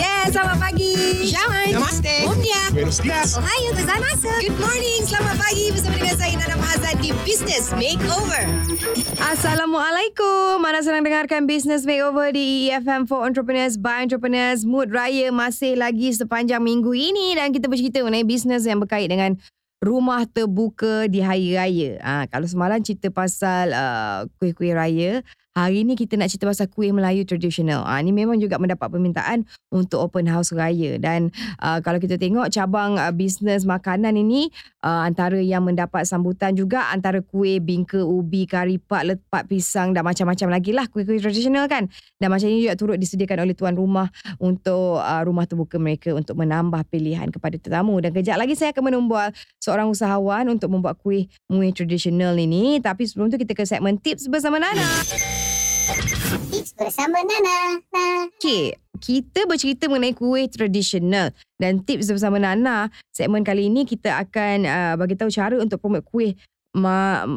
Yes, selamat pagi. Syawan. Namaste. Umnia. Buenos dias. Ohio gozaimasu. Good morning. Selamat pagi bersama dengan saya Nana Mahazan di Business Makeover. Assalamualaikum. Mana sedang dengarkan Business Makeover di EFM for Entrepreneurs by Entrepreneurs. Mood Raya masih lagi sepanjang minggu ini dan kita bercerita mengenai bisnes yang berkait dengan rumah terbuka di hari raya. Ah, kalau semalam cerita pasal uh, kuih-kuih raya, hari ni kita nak cerita pasal kuih Melayu tradisional. Ah, ni memang juga mendapat permintaan untuk open house raya dan uh, kalau kita tengok cabang uh, bisnes makanan ini uh, antara yang mendapat sambutan juga antara kuih bingka ubi kari pak lepat pisang dan macam-macam lagi lah kuih-kuih tradisional kan. Dan macam ini juga turut disediakan oleh tuan rumah untuk uh, rumah terbuka mereka untuk menambah pilihan kepada tetamu dan kejap lagi saya akan menumbal seorang usahawan untuk membuat kuih muih tradisional ini tapi sebelum tu kita ke segmen tips bersama Nana. Tips bersama Nana. Okey, kita bercerita mengenai kuih tradisional dan tips bersama Nana. Segmen kali ini kita akan uh, bagi tahu cara untuk promote kuih ma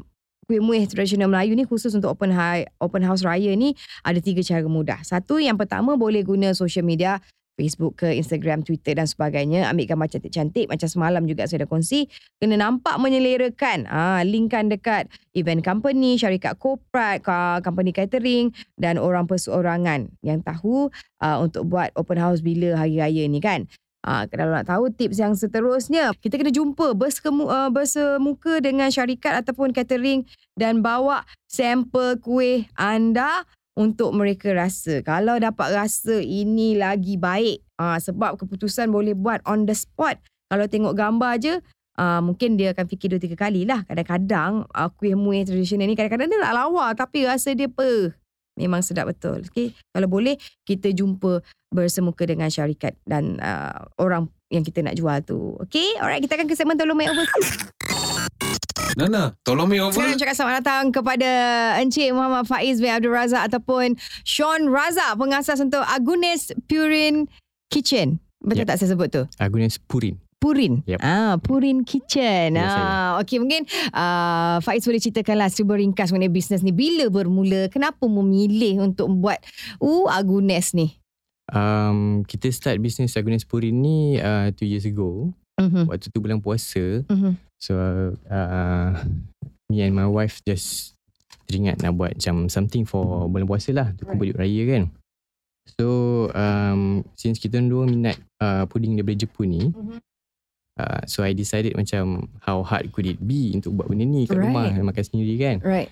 kuih muih tradisional Melayu ni khusus untuk open high, open house raya ni ada tiga cara mudah. Satu yang pertama boleh guna social media Facebook ke Instagram, Twitter dan sebagainya. Ambil gambar cantik-cantik macam semalam juga saya dah kongsi. Kena nampak menyelerakan. Ha, linkkan dekat event company, syarikat korporat, company catering dan orang perseorangan yang tahu uh, untuk buat open house bila hari raya ni kan. Ha, kalau nak tahu tips yang seterusnya, kita kena jumpa bersekemu, uh, bersemuka dengan syarikat ataupun catering dan bawa sampel kuih anda untuk mereka rasa. Kalau dapat rasa ini lagi baik. Uh, sebab keputusan boleh buat on the spot. Kalau tengok gambar je, uh, mungkin dia akan fikir dua tiga kali lah. Kadang-kadang uh, kuih muih tradisional ni kadang-kadang dia tak lawa tapi rasa dia pe. Memang sedap betul. Okay? Kalau boleh, kita jumpa bersemuka dengan syarikat dan uh, orang yang kita nak jual tu. Okay? Alright, kita akan ke segmen Tolong Makeover. Nana, tolong me over. Sekarang cakap selamat datang kepada Encik Muhammad Faiz bin Abdul Razak ataupun Sean Razak, pengasas untuk Agunes Purin Kitchen. Betul Yep. tak saya sebut tu? Agunes Purin. Purin. Yep. Ah, Purin Kitchen. Ya, ah, okey mungkin uh, Faiz boleh ceritakanlah cuba ringkas mengenai bisnes ni bila bermula, kenapa memilih untuk buat uh Agunes ni? Um, kita start bisnes Agunes Purin ni uh, two years ago. Mhm. Waktu tu bulan puasa. Mhm. So, uh, me and my wife just teringat nak buat macam something for bulan puasa lah. Untuk Right. right. raya kan. So, um, since kita dua minat uh, puding daripada Jepun ni, Mhm. uh, so I decided macam how hard could it be untuk buat benda ni kat Right. rumah, makan sendiri kan. Right.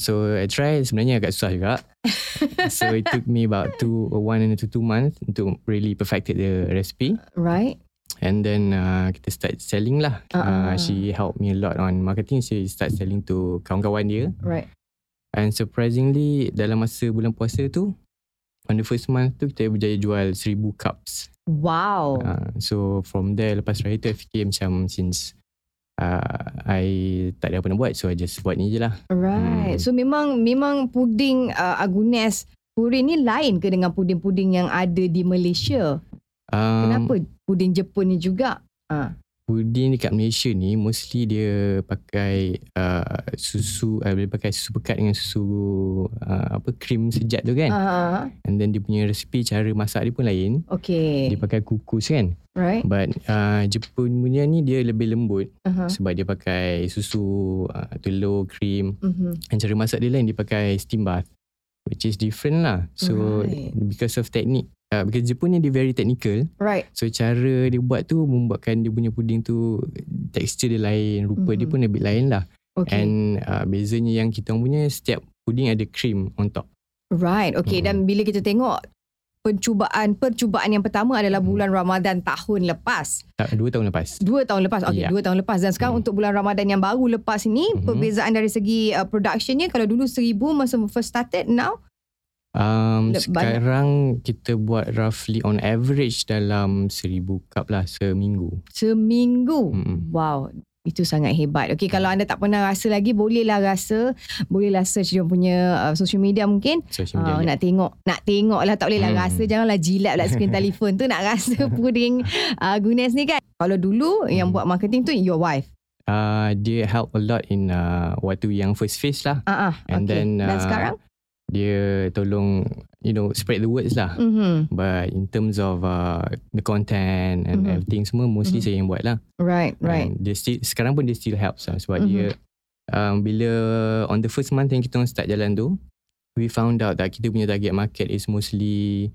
So I try sebenarnya agak susah juga. so it took me about two one and to two months untuk really perfected the recipe. Right. And then uh, kita start selling lah. Uh-uh. Uh, she helped me a lot on marketing. She start selling to kawan-kawan dia. Right. And surprisingly dalam masa bulan puasa tu, on the first month tu kita berjaya jual seribu cups. Wow. Uh, so from there lepas raya tu I fikir macam since uh, I tak ada apa nak buat so I just buat ni je lah. Right. Hmm. So memang memang puding uh, Agunes Purin ni lain ke dengan puding-puding yang ada di Malaysia? Um, Kenapa puding Jepun ni juga? Ah. Puding dekat Malaysia ni mostly dia pakai uh, susu uh, dia pakai susu pekat dengan susu uh, apa krim sejat tu kan. Ah. And then dia punya resipi cara masak dia pun lain. Okay. Dia pakai kukus kan. Right. But uh, Jepun punya ni dia lebih lembut Uh-huh. sebab dia pakai susu, uh, telur, krim. Mm-hmm. And cara masak dia lain dia pakai steam bath. Which is different lah. So Right. because of technique. Uh, because Jepun dia very technical. Right. So cara dia buat tu membuatkan dia punya puding tu tekstur dia lain, rupa Mhm. dia pun lebih lain lah. Okay. And uh, bezanya yang kita punya setiap puding ada cream on top. right. Okay. Hmm. Dan bila kita tengok pencubaan percubaan yang pertama adalah bulan Ramadan tahun lepas. Tak, dua tahun lepas. Dua tahun lepas. Okay, Ya. dua tahun lepas. Dan sekarang Hmm. untuk bulan Ramadan yang baru lepas ini, Mhm. perbezaan dari segi uh, productionnya, kalau dulu seribu masa first started, now Um, sekarang kita buat roughly on average dalam seribu cup lah seminggu. seminggu. Mm-mm. Wow. Itu sangat hebat. Okay, kalau anda tak pernah rasa lagi, bolehlah rasa. Bolehlah search dia punya uh, social media mungkin. Social Uh, media. nak tengok nak tengok lah tak boleh lah Hmm. rasa janganlah jilat pula skrin telefon tu nak rasa puding uh, Gunes ni kan kalau dulu yang Hmm. buat marketing tu your wife uh, dia help a lot in uh, waktu yang first phase lah. Ah, ah, And okay. then, Dan uh, sekarang? Dia tolong you know spread the words lah. Mhm. But in terms of uh, the content and Mhm. everything semua mostly Mhm. saya yang buat lah. Right, right. And dia still, sekarang pun dia still helps lah sebab Mhm. dia um, bila on the first month yang kita start jalan tu we found out that kita punya target market is mostly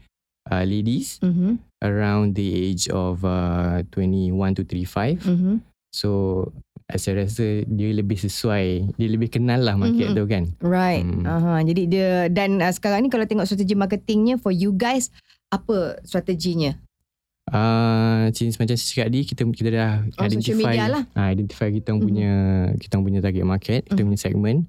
uh, ladies Mhm. around the age of uh, 21 to 35. Mhm. So saya rasa dia lebih sesuai, dia lebih kenal lah market Mhm. tu kan. Right. Hmm. Aha, jadi dia dan uh, sekarang ni kalau tengok strategi marketingnya for you guys apa strateginya? Uh, since macam saya cakap tadi kita kita dah Oh, identify lah. uh, identify kita Mhm. punya kita punya target market, kita Mhm. punya segment.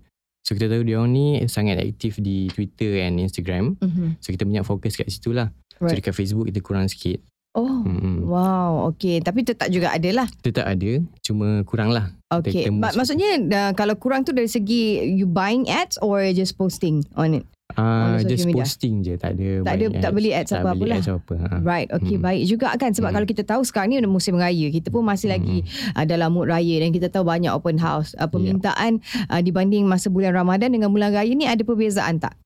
So kita tahu dia orang ni sangat aktif di Twitter and Instagram. Mhm. So kita banyak fokus kat situ lah. So Right. dekat Facebook kita kurang sikit. Oh. Hmm. Wow, okay. Tapi tetap juga ada lah. Tetap ada, cuma kurang lah. Okay. Mak- mus- maksudnya uh, kalau kurang tu dari segi you buying ads or just posting on it? Uh, the social just media. posting je, tak ada Tak ada buying tak beli ads tak apa-apa lah. ads apa. Ha. Right, okay, Hmm. baik juga kan sebab Hmm. kalau kita tahu sekarang ni musim raya, kita pun masih lagi uh, dalam mood raya dan kita tahu banyak open house. Uh, permintaan uh, dibanding masa bulan Ramadan dengan bulan raya ni ada perbezaan tak?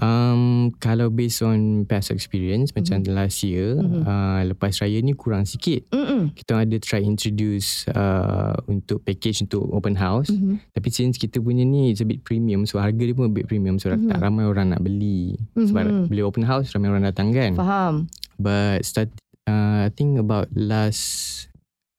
Um, kalau based on past experience macam last year, Mhm. uh, lepas raya ni kurang sikit. Mm-mm. Kita ada try introduce uh, untuk package untuk open house. Mhm. Tapi since kita punya ni it's a bit premium so harga dia pun a bit premium so Mhm. tak ramai orang nak beli. Sebab Mhm. bila open house ramai orang datang kan. Faham. But start uh, I think about last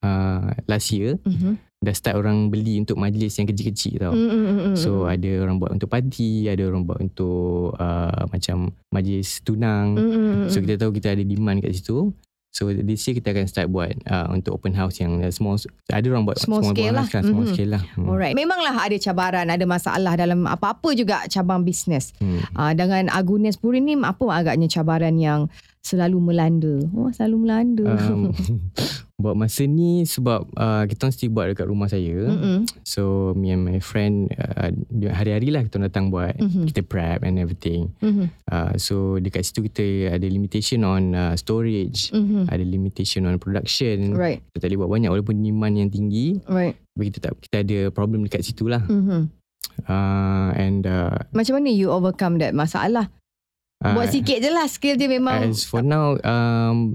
uh, last year Mhm. Dah start orang beli untuk majlis yang kecil-kecil tau. Mm, mm, mm, mm, So mm. ada orang buat untuk parti, ada orang buat untuk uh, macam majlis tunang. Mm, mm, mm, So mm. kita tahu kita ada demand kat situ. So this year kita akan start buat uh, untuk open house yang small ada orang buat Small small, scale lah. kan, small Mhm. scale lah. Hmm. Alright. Memanglah ada cabaran, ada masalah dalam apa-apa juga cabang bisnes. Hmm. Uh, dengan Agnes Puri ni apa agaknya cabaran yang selalu melanda? Oh, selalu melanda. Um, buat masa ni sebab uh, kita still buat dekat rumah saya. Mm-mm. So me and my friend uh, hari-hari lah kita datang buat. Mhm. Kita prep and everything. Mhm. Uh, so dekat situ kita ada limitation on uh, storage. Mhm. Ada limitation on production. Right, Kita tak boleh buat banyak walaupun demand yang tinggi. right. Tapi kita tak kita ada problem dekat situ lah. Mhm. Uh, and uh, Macam mana you overcome that masalah? Uh, Buat sikit je lah skill dia memang. As for now, um,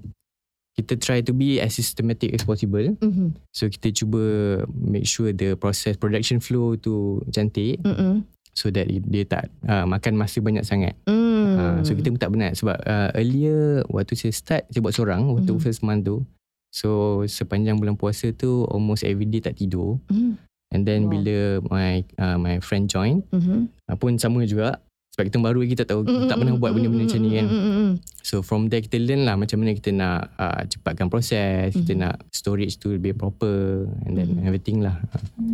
kita try to be as systematic as possible. Mhm. So kita cuba make sure the process production flow tu cantik Mm-mm. so that dia tak uh, makan masa banyak sangat. Mm. Uh, so kita pun tak penat sebab uh, earlier waktu saya start saya buat seorang waktu Mhm. first month tu. So sepanjang bulan puasa tu almost every day tak tidur. Mm. And then Wow. bila my uh, my friend join Mhm. uh, pun sama juga sebab kita baru lagi tak tahu Mm, tak pernah buat benda-benda mm, macam ni kan. mm, mm, mm. So from there kita learn lah macam mana kita nak uh, cepatkan proses, kita Mhm. nak storage tu lebih proper and then Mhm. everything lah.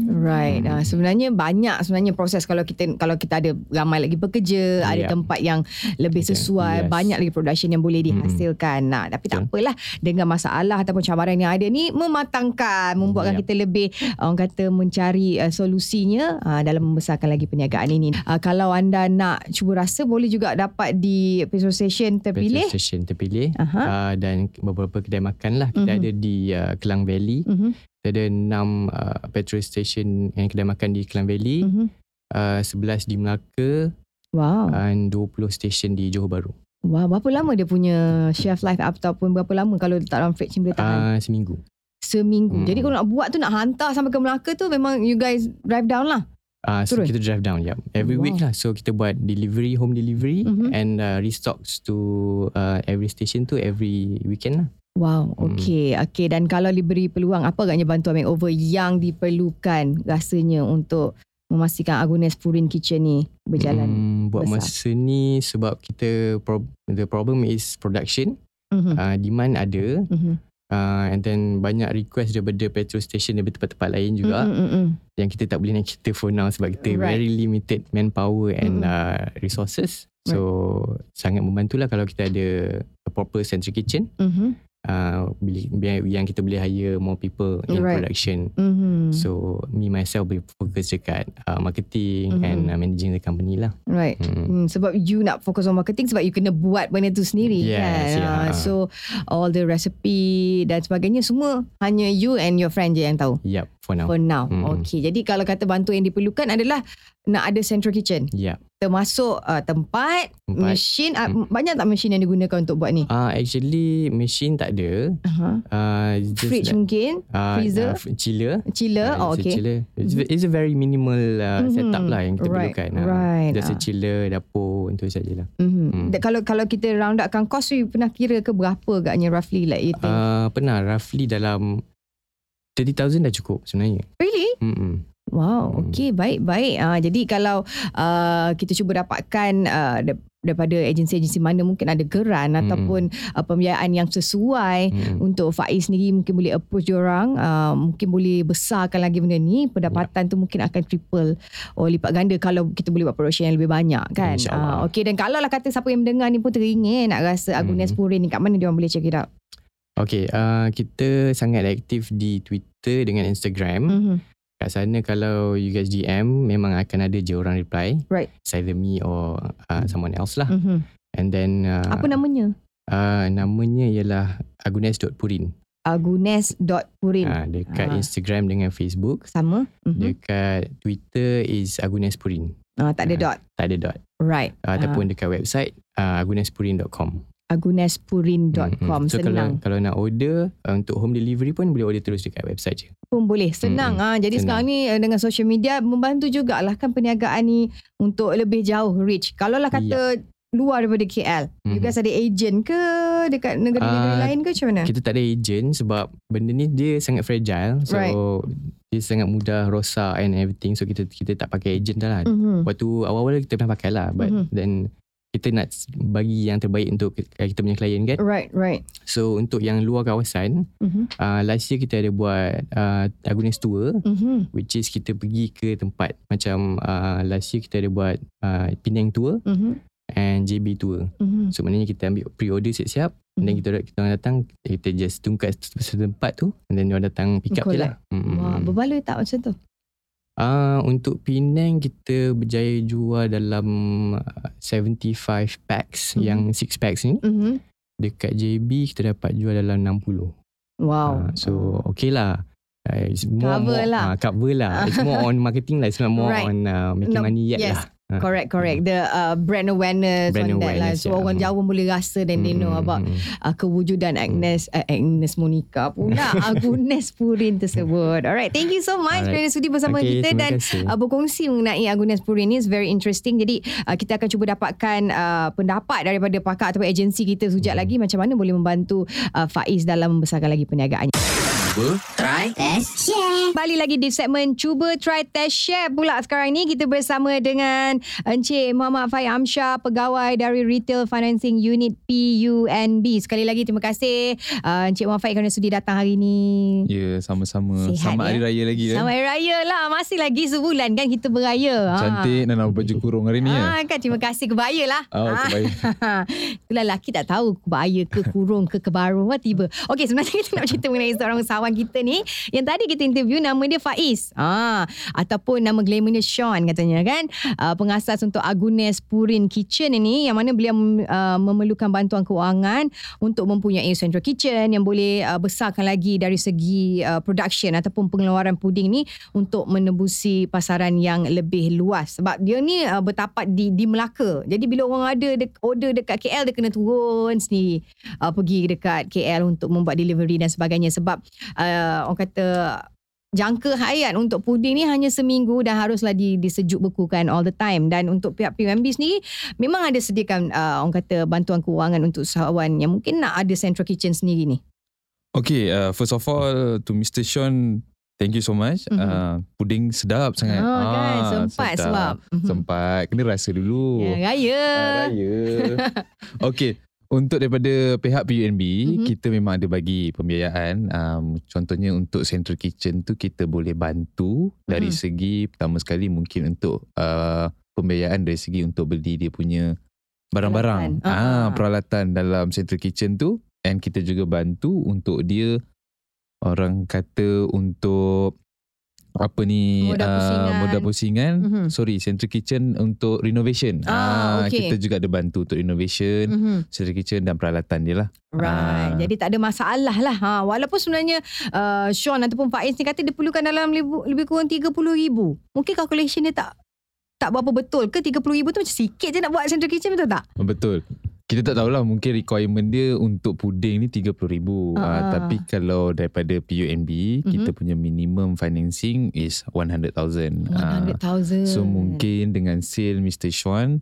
Right. Hmm. Uh, sebenarnya banyak sebenarnya proses kalau kita kalau kita ada ramai lagi pekerja, ada Yeah. tempat yang lebih Okay. sesuai, Yes. banyak lagi production yang boleh dihasilkan. Nah, tapi tak Betul. apalah dengan masalah ataupun cabaran yang ada ni mematangkan, membuatkan Yeah. kita lebih orang kata mencari uh, solusinya uh, dalam membesarkan lagi perniagaan ini. Uh, kalau anda nak cuba rasa boleh juga dapat di petrol station terpilih. Petrol station terpilih Aha. uh, dan beberapa kedai makan lah. Kita Mhm. ada di uh, Kelang Valley. Mhm. Kita ada 6 uh, petrol station yang kedai makan di Kelang Valley. Mhm. Uh, 11 di Melaka Wow. dan 20 station di Johor Bahru. Wah, berapa lama dia punya shelf life ataupun berapa lama kalau letak dalam fridge ni boleh tahan? Uh, seminggu. seminggu. Hmm. Jadi kalau nak buat tu nak hantar sampai ke Melaka tu memang you guys drive down lah. Uh, so Turun? kita drive down yeah. Every Wow. week lah So kita buat delivery Home delivery Mhm. And uh, restocks to uh, Every station tu Every weekend lah Wow, Hmm. okay. Okay, dan kalau diberi peluang, apa agaknya bantuan makeover yang diperlukan rasanya untuk memastikan Agnes Purin Kitchen ni berjalan? Hmm, buat besar. masa ni sebab kita pro- the problem is production, Mhm. uh, demand ada Mhm. Uh, and then banyak request daripada petrol station daripada tempat-tempat lain juga Mm, mm, mm, mm. yang kita tak boleh naik kita for now sebab kita Right. very limited manpower and Mm-mm. uh, resources. So sangat membantulah kalau kita ada a proper central kitchen Mhm. Uh, yang kita boleh hire more people in Right. production. Mhm. So me myself boleh fokus dekat uh, marketing Mhm. and uh, managing the company lah. Right. Hmm. Hmm, sebab you nak fokus on marketing sebab you kena buat benda tu sendiri Yes, kan. yeah. Ah, So all the recipe dan sebagainya semua hanya you and your friend je yang tahu. Yep, for now. For now. Hmm. Okay. Jadi kalau kata bantu yang diperlukan adalah nak ada central kitchen. Yep. Termasuk uh, tempat, Tempat. mesin. Uh, Hmm. Banyak tak mesin yang digunakan untuk buat ni? Uh, actually machine tak ada. Uh-huh. Uh, just Fridge like, mungkin? uh, freezer? uh, chiller. Chiller? Uh, oh, a okay. chiller. It's, it's a very minimal uh, Mhm. setup lah yang kita Right, perlukan. Uh, right. Just a Ah. chiller, dapur, itu sajalah. Mm-hmm. Hmm. Kalau kalau kita round upkan cost you pernah kira ke berapa agaknya roughly like you think? Uh, pernah roughly dalam 30,000 dah cukup sebenarnya. really? Mm-mm. Wow, Hmm. okey baik baik. Uh, jadi kalau uh, kita cuba dapatkan uh, da- daripada agensi-agensi mana mungkin ada geran Hmm. ataupun uh, pembiayaan yang sesuai Mm. untuk Faiz sendiri mungkin boleh approach diorang uh, mungkin boleh besarkan lagi benda ni pendapatan tu mungkin akan triple oh lipat ganda kalau kita boleh buat production yang lebih banyak kan uh, okey dan kalau lah kata siapa yang mendengar ni pun teringin nak rasa Agnes Hmm. Purin ni kat mana dia orang boleh check it out Okay, uh, kita sangat aktif di Twitter dengan Instagram. mm-hmm. Kat sana kalau you guys DM, memang akan ada je orang reply. Right. It's either me or uh, someone else lah. Mm-hmm. And then... Uh, apa namanya Uh, namanya ialah agunes.purin. agunes.purin Uh, dekat Ah. Instagram dengan Facebook. sama mm-hmm. Dekat Twitter is agunespurin. uh, tak ada Ah. dot Tak ada dot. right Uh, ataupun dekat website uh, agunespurin.com. agunespurin.com Mm-mm. So kalau senang kalau nak order uh, untuk home delivery pun boleh order terus dekat website je. pun boleh senang Mm-mm. ah jadi Senang. sekarang ni eh, dengan social media membantu jugalah kan perniagaan ni untuk lebih jauh reach kalau lah kata luar daripada KL you Mhm. guys ada agent ke dekat negara-negara Ah, lain ke macam mana Kita tak ada agent sebab benda ni dia sangat fragile. So Right. dia sangat mudah rosak and everything. So kita kita tak pakai agent dah lah. Mhm. Waktu awal-awal kita pernah pakai lah. But Mhm. then kita nak bagi yang terbaik untuk kita punya klien kan. right right So untuk yang luar kawasan, Mhm. uh, last year kita ada buat uh, Agunes Tour Mhm. which is kita pergi ke tempat macam uh, last year kita ada buat uh, Penang Tour Mhm. and JB Tour. Mhm. So maknanya kita ambil pre-order siap-siap and then Mhm. kita kita orang datang kita just tunggu kat tempat tu and then dia orang datang pick up je lah. Mm-mm. Wah, berbaloi tak macam tu Ah untuk Penang kita berjaya jual dalam uh, 75 packs Mhm. yang 6 packs ni. Mhm. Dekat JB kita dapat jual dalam 60. wow Ah, so okay lah. Uh, it's more, Cover more, lah. ah, cover lah. It's more on marketing lah. It's not more Right. on uh, making No, money yet yes. lah. Ah. Correct, correct. The uh, brand awareness Brand on that lah. So yeah. orang Jawa boleh rasa dan they know Mm, about mm, mm. uh, kewujudan Agnes uh, Agnes Monica pula Agnes Purin tersebut. Alright, thank you so much kerana sudi bersama Okay, kita dan kasih. uh, berkongsi mengenai Agnes Purin ni is very interesting. Jadi uh, kita akan cuba dapatkan uh, pendapat daripada pakar ataupun agensi kita sejak Hmm. lagi macam mana boleh membantu uh, Faiz dalam membesarkan lagi perniagaannya. Cuba. Try, test, share. Kembali lagi di segmen Cuba Try Test Share pula sekarang ni kita bersama dengan Encik Muhammad Fai Amsyah pegawai dari Retail Financing Unit PUNB. Sekali lagi terima kasih uh, Encik Muhammad Fai kerana sudi datang hari ni. Ya, sama-sama. Sihat, Selamat ya? Hari Raya lagi dah. Selamat Hari Raya lah. Masih lagi sebulan kan kita beraya. Cantik Nana baju kurung hari ni Ah, ya. kan terima kasih kebaya lah. Oh, kebaya. Itulah lelaki tak tahu kebaya ke kurung ke kebarung tiba. Okey sebenarnya kita nak cerita mengenai seorang usahawan kita ni yang tadi kita interview nama dia Faiz. Ah ataupun nama glamournya Sean katanya kan. Uh, pengasas untuk Agunes Purin Kitchen ini yang mana beliau uh, memerlukan bantuan kewangan untuk mempunyai central kitchen yang boleh uh, besarkan lagi dari segi uh, production ataupun pengeluaran puding ni untuk menembusi pasaran yang lebih luas sebab dia ni uh, bertapak di di Melaka. Jadi bila orang ada de- order dekat KL dia kena turun sendiri uh, pergi dekat KL untuk membuat delivery dan sebagainya sebab uh, orang kata jangka hayat untuk puding ni hanya seminggu dan haruslah di, disejuk bekukan all the time dan untuk pihak PUMB sendiri memang ada sediakan uh, orang kata bantuan kewangan untuk usahawan yang mungkin nak ada central kitchen sendiri ni. Okay, uh, first of all to Mr. Sean, thank you so much. Mhm. Uh, puding sedap sangat. Oh, kan Ah, sempat sedap. sebab mhm. Sempat. Kena rasa dulu. ya, raya. Ah, Raya. okay. Untuk daripada pihak PUNB, Mhm. mm-hmm. kita memang ada bagi pembiayaan. Um, contohnya untuk central kitchen tu kita boleh bantu dari Mhm. segi pertama sekali mungkin untuk uh, pembiayaan dari segi untuk beli dia punya barang-barang. Peralatan. Ah. Ah, peralatan dalam central kitchen tu and kita juga bantu untuk dia orang kata untuk apa ni Modal ah, pusingan. modal pusingan Mhm. sorry central kitchen untuk renovation Ah, okey. kita juga ada bantu untuk renovation Mhm. central kitchen dan peralatan dia lah Right. Ah. Jadi tak ada masalah lah. Ha, walaupun sebenarnya uh, Sean ataupun Faiz ni kata dia perlukan dalam lebih, lebih kurang RM30,000. Mungkin calculation dia tak tak berapa betul ke RM30,000 tu macam sikit je nak buat central kitchen betul tak? betul kita tak tahulah mungkin requirement dia untuk puding ni RM30,000 Ah. uh, tapi kalau daripada PUNB Mhm. kita punya minimum financing is 100,000 Ah, 100,000. So mungkin dengan sale Mr. Sean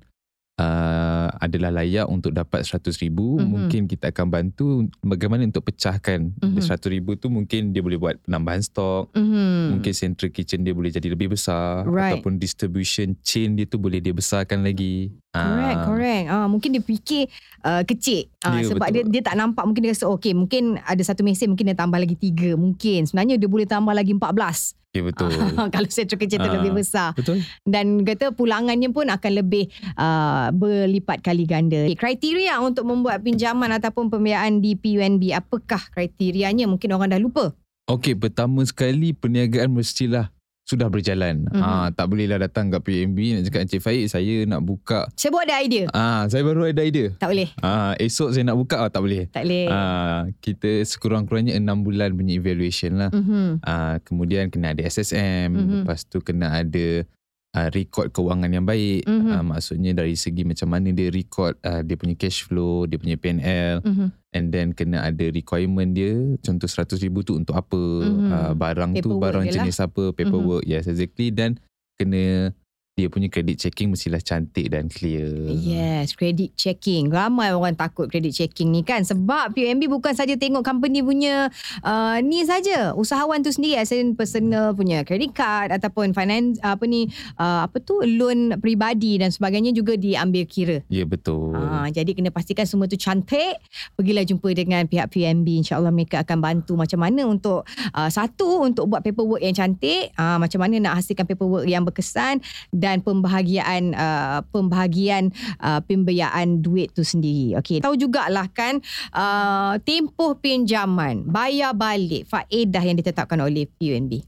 uh, adalah layak untuk dapat RM100,000. Mhm. Mungkin kita akan bantu bagaimana untuk pecahkan Mhm. RM100,000 tu mungkin dia boleh buat penambahan stok. Mhm. Mungkin central kitchen dia boleh jadi lebih besar. Right. Ataupun distribution chain dia tu boleh dia besarkan lagi. Correct, Ah. correct. Ah, mungkin dia fikir uh, kecil. Ah, Ya, sebab betul. dia dia tak nampak. Mungkin dia rasa, okay, mungkin ada satu mesin, mungkin dia tambah lagi tiga. Mungkin. Sebenarnya dia boleh tambah lagi 14. Ya betul. Kalau kitchen tu Ah. lebih besar. betul. dan kata pulangannya pun akan lebih uh, berlipat kali ganda. Okay, kriteria untuk membuat pinjaman ataupun pembiayaan di PUNB, apakah kriterianya? Mungkin orang dah lupa. Okey, pertama sekali perniagaan mestilah sudah berjalan. Mhm. Ah, tak bolehlah datang kat PMB nak cakap Encik Faik saya nak buka. Saya buat ada idea. Ah, saya baru ada idea. Tak boleh. Ah, esok saya nak buka ah, tak boleh. Tak boleh. Ah, kita sekurang-kurangnya 6 bulan punya evaluation lah. Mhm. Ah, kemudian kena ada SSM, Mhm. lepas tu kena ada uh, record kewangan yang baik. Mhm. Ah, maksudnya dari segi macam mana dia record uh, dia punya cash flow, dia punya PNL Mhm. and then kena ada requirement dia contoh 100,000 tu untuk apa, Mhm. ah, barang tu Paperwork barang dia lah. jenis apa, paperwork. Yes, exactly dan kena dia punya credit checking mestilah cantik dan clear. Yes, credit checking. Ramai orang takut credit checking ni kan. Sebab PUNB bukan saja tengok company punya uh, ni saja. Usahawan tu sendiri as in personal punya credit card ataupun finance apa ni uh, apa tu loan peribadi dan sebagainya juga diambil kira. Ya betul. Ah, jadi kena pastikan semua tu cantik. Pergilah jumpa dengan pihak PNB. InsyaAllah mereka akan bantu macam mana untuk uh, satu untuk buat paperwork yang cantik. Uh, macam mana nak hasilkan paperwork yang berkesan dan pembahagian uh, pembahagian uh, pembiayaan duit tu sendiri. Okey. Tahu jugalah kan uh, tempoh pinjaman, bayar balik faedah yang ditetapkan oleh PNB.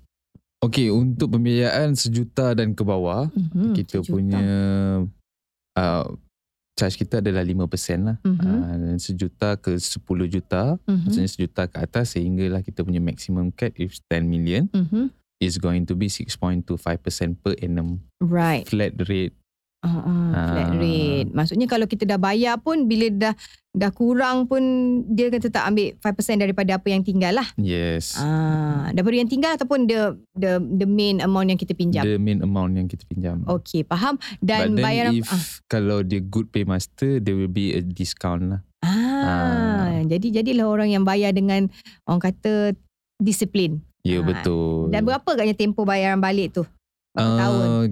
Okey, untuk pembiayaan sejuta dan ke bawah, Hmm, kita sejuta. punya uh, charge kita adalah 5% lah. Mhm. Uh, dan sejuta ke 10 juta, Mhm. maksudnya sejuta ke atas sehinggalah kita punya maximum cap is 10 million Mhm. Is going to be 6.25% per annum Right. flat rate. Uh, uh, flat Ah. rate. Maksudnya kalau kita dah bayar pun bila dah dah kurang pun dia akan tetap ambil 5% daripada apa yang tinggal lah. Yes. Ah, daripada yang tinggal ataupun the the the main amount yang kita pinjam. The main amount yang kita pinjam. Okey, faham. Dan But then bayaran if kalau dia good paymaster, there will be a discount lah. ah, ah, jadi jadilah orang yang bayar dengan orang kata disiplin. Ya Ah, betul. Dan berapa agaknya tempoh bayaran balik tu? Berapa tahun? Uh,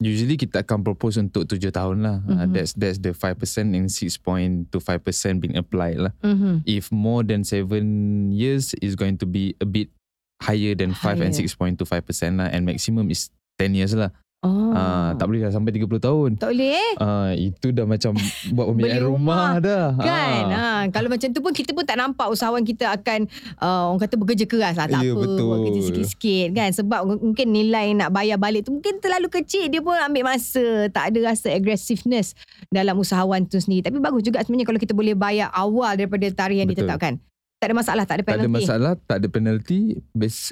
usually kita akan propose untuk 7 tahun lah. Uh, Mhm. that's that's the 5% and 6.25% being applied lah. Mhm. If more than 7 years is going to be a bit higher than 5 and Higher. 6.25% lah and maximum is 10 years lah. Oh. Uh, tak boleh lah sampai 30 tahun. tak boleh eh? Uh, itu dah macam buat pembiayaan rumah, rumah, dah. Kan Ah. ha, Kalau macam tu pun Kita pun tak nampak Usahawan kita akan uh, Orang kata bekerja keras lah Tak Ya, apa betul. Buat kerja sikit-sikit kan Sebab mungkin nilai nak bayar balik tu Mungkin terlalu kecil Dia pun ambil masa Tak ada rasa aggressiveness Dalam usahawan tu sendiri Tapi bagus juga sebenarnya Kalau kita boleh bayar awal Daripada tarikh yang Betul. ditetapkan Tak ada masalah Tak ada Tak ada penalty masalah, tak ada penalty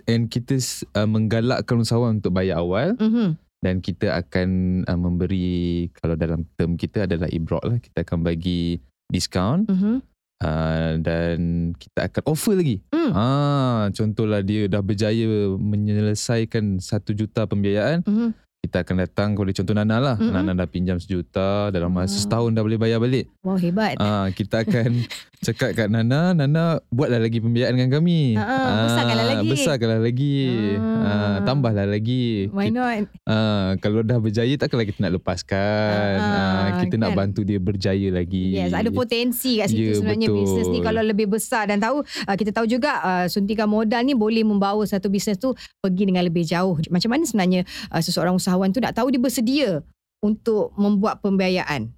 and kita uh, menggalakkan usahawan untuk bayar awal mm-hmm. Dan kita akan uh, memberi kalau dalam term kita adalah ibrok lah kita akan bagi diskaun Mm-hmm. uh, dan kita akan offer lagi. Mm. Ah contohlah dia dah berjaya menyelesaikan satu juta pembiayaan, Mm-hmm. Kita akan datang kepada contoh Nana lah. Mm-mm. Nana dah pinjam sejuta dalam masa Ah. setahun dah boleh bayar balik. Wow hebat Ah kita akan cakap kat Nana, Nana buatlah lagi pembiayaan dengan kami. Ah, ah, besarkanlah lagi. Besarkanlah lagi. Ah, tambahlah lagi. Why not Ah, kalau dah berjaya takkanlah kita nak lepaskan. Ah, Ah, kita nak kan? bantu dia berjaya lagi. Yes, ada potensi kat situ Ya, sebenarnya betul. bisnes ni kalau lebih besar dan tahu kita tahu juga uh, suntikan modal ni boleh membawa satu bisnes tu pergi dengan lebih jauh. Macam mana sebenarnya uh, seseorang usahawan tu nak tahu dia bersedia untuk membuat pembiayaan?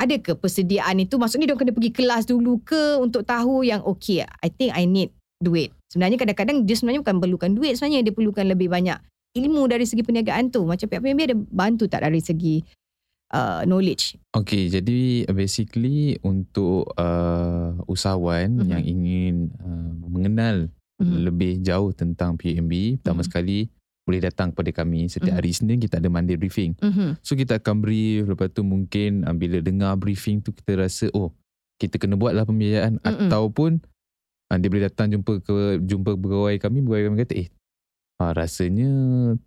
ada ke persediaan itu? Maksudnya dia kena pergi kelas dulu ke untuk tahu yang okay, I think I need duit. Sebenarnya kadang-kadang dia sebenarnya bukan perlukan duit sebenarnya dia perlukan lebih banyak ilmu dari segi perniagaan tu. Macam pihak PMB ada bantu tak dari segi uh, knowledge? Okay, jadi basically untuk uh, usahawan Mhm. yang ingin uh, mengenal Mhm. lebih jauh tentang PMB, pertama Mhm. sekali boleh datang kepada kami setiap Mhm. hari Isnin kita ada Monday briefing. Mm-hmm. So kita akan brief lepas tu mungkin uh, bila dengar briefing tu kita rasa oh kita kena buatlah pembiayaan Mm-mm. ataupun uh, dia boleh datang jumpa ke jumpa pegawai kami pegawai kami kata eh uh, rasanya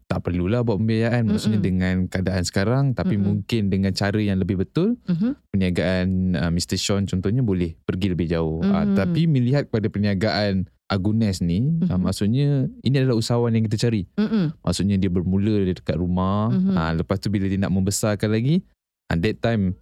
tak perlulah buat pembiayaan maksudnya Mm-mm. dengan keadaan sekarang tapi Mm-mm. mungkin dengan cara yang lebih betul Mm-hmm. perniagaan uh, Mr. Sean contohnya boleh pergi lebih jauh uh, Mhm. tapi melihat pada perniagaan Agunes ni uh, Mhm. maksudnya ini adalah usahawan yang kita cari Mm-hmm. Maksudnya dia bermula dia dekat rumah. Mhm. Ha, lepas tu bila dia nak membesarkan lagi, ha, that time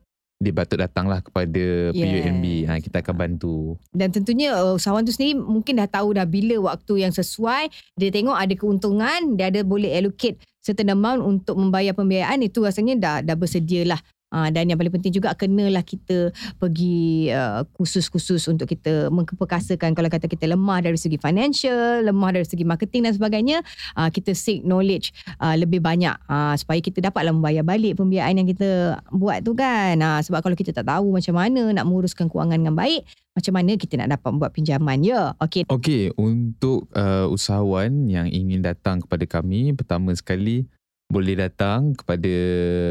dia patut datanglah kepada Yes. PUNB. Ha, kita akan bantu. Dan tentunya uh, usahawan tu sendiri mungkin dah tahu dah bila waktu yang sesuai. Dia tengok ada keuntungan, dia ada boleh allocate certain amount untuk membayar pembiayaan. Itu rasanya dah dah bersedia lah. Uh, dan yang paling penting juga kenalah kita pergi uh, kursus-kursus untuk kita mengperkasakan kalau kata kita lemah dari segi financial, lemah dari segi marketing dan sebagainya, uh, kita seek knowledge uh, lebih banyak uh, supaya kita dapatlah membayar balik pembiayaan yang kita buat tu kan. Uh, sebab kalau kita tak tahu macam mana nak menguruskan kewangan dengan baik, macam mana kita nak dapat buat pinjaman ya. Okey. Okey, untuk uh, usahawan yang ingin datang kepada kami, pertama sekali boleh datang kepada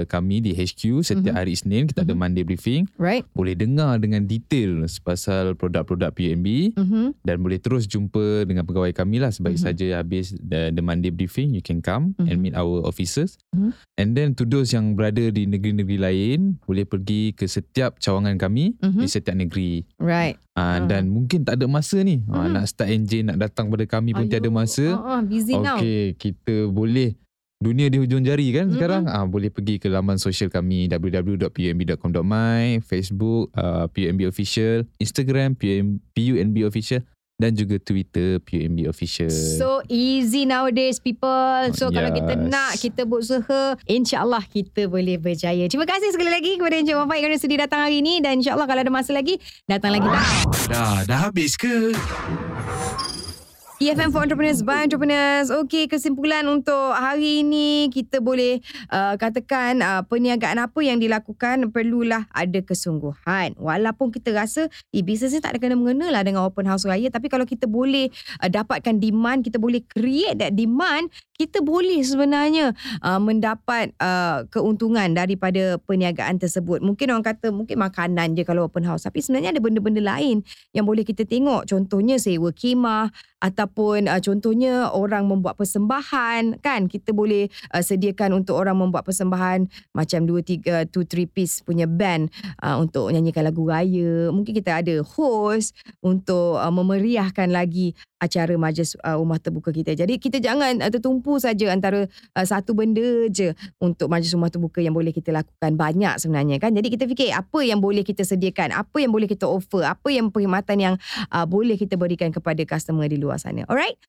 kami di HQ setiap Mhm. hari Isnin. Kita ada Mhm. Monday briefing. Right? Boleh dengar dengan detail sepasal produk-produk PUNB. Mhm. dan boleh terus jumpa dengan pegawai kami lah sebaik Mhm. saja habis the, the Monday briefing you can come and Mhm. meet our officers Mhm. and then to those yang berada di negeri-negeri lain boleh pergi ke setiap cawangan kami Mhm. di setiap negeri Right. uh, Ah. dan mungkin tak ada masa ni uh, Mhm. nak start engine nak datang pada kami pun tiada Ayuh. masa Uh, uh, busy now. Okey, kita boleh dunia di hujung jari kan Mm-mm. sekarang ah boleh pergi ke laman sosial kami www.pumb.com.my, Facebook uh, PUNB official, Instagram PUNB official dan juga Twitter PUNB official. So easy nowadays people. So kalau kita Yes. nak kita buat usaha, insyaAllah kita boleh berjaya. Terima kasih sekali lagi kepada Encik Wafat kerana sudi datang hari ini dan insyaAllah kalau ada masa lagi, datang lagi tau. Dah, dah habis ke? EFM for Entrepreneurs by Entrepreneurs. Okey, kesimpulan untuk hari ini kita boleh uh, katakan uh, perniagaan apa yang dilakukan perlulah ada kesungguhan. Walaupun kita rasa eh, bisnes ni tak ada kena-mengena lah dengan open house raya tapi kalau kita boleh uh, dapatkan demand, kita boleh create that demand, kita boleh sebenarnya uh, mendapat uh, keuntungan daripada perniagaan tersebut. Mungkin orang kata mungkin makanan je kalau open house tapi sebenarnya ada benda-benda lain yang boleh kita tengok. Contohnya sewa khemah ataupun uh, contohnya orang membuat persembahan kan kita boleh uh, sediakan untuk orang membuat persembahan macam 2 3 2 3 piece punya band uh, untuk nyanyikan lagu raya mungkin kita ada host untuk uh, memeriahkan lagi acara majlis uh, rumah terbuka kita jadi kita jangan uh, tertumpu saja antara uh, satu benda je untuk majlis rumah terbuka yang boleh kita lakukan banyak sebenarnya kan jadi kita fikir apa yang boleh kita sediakan apa yang boleh kita offer apa yang perkhidmatan yang uh, boleh kita berikan kepada customer di luar sana. Alright?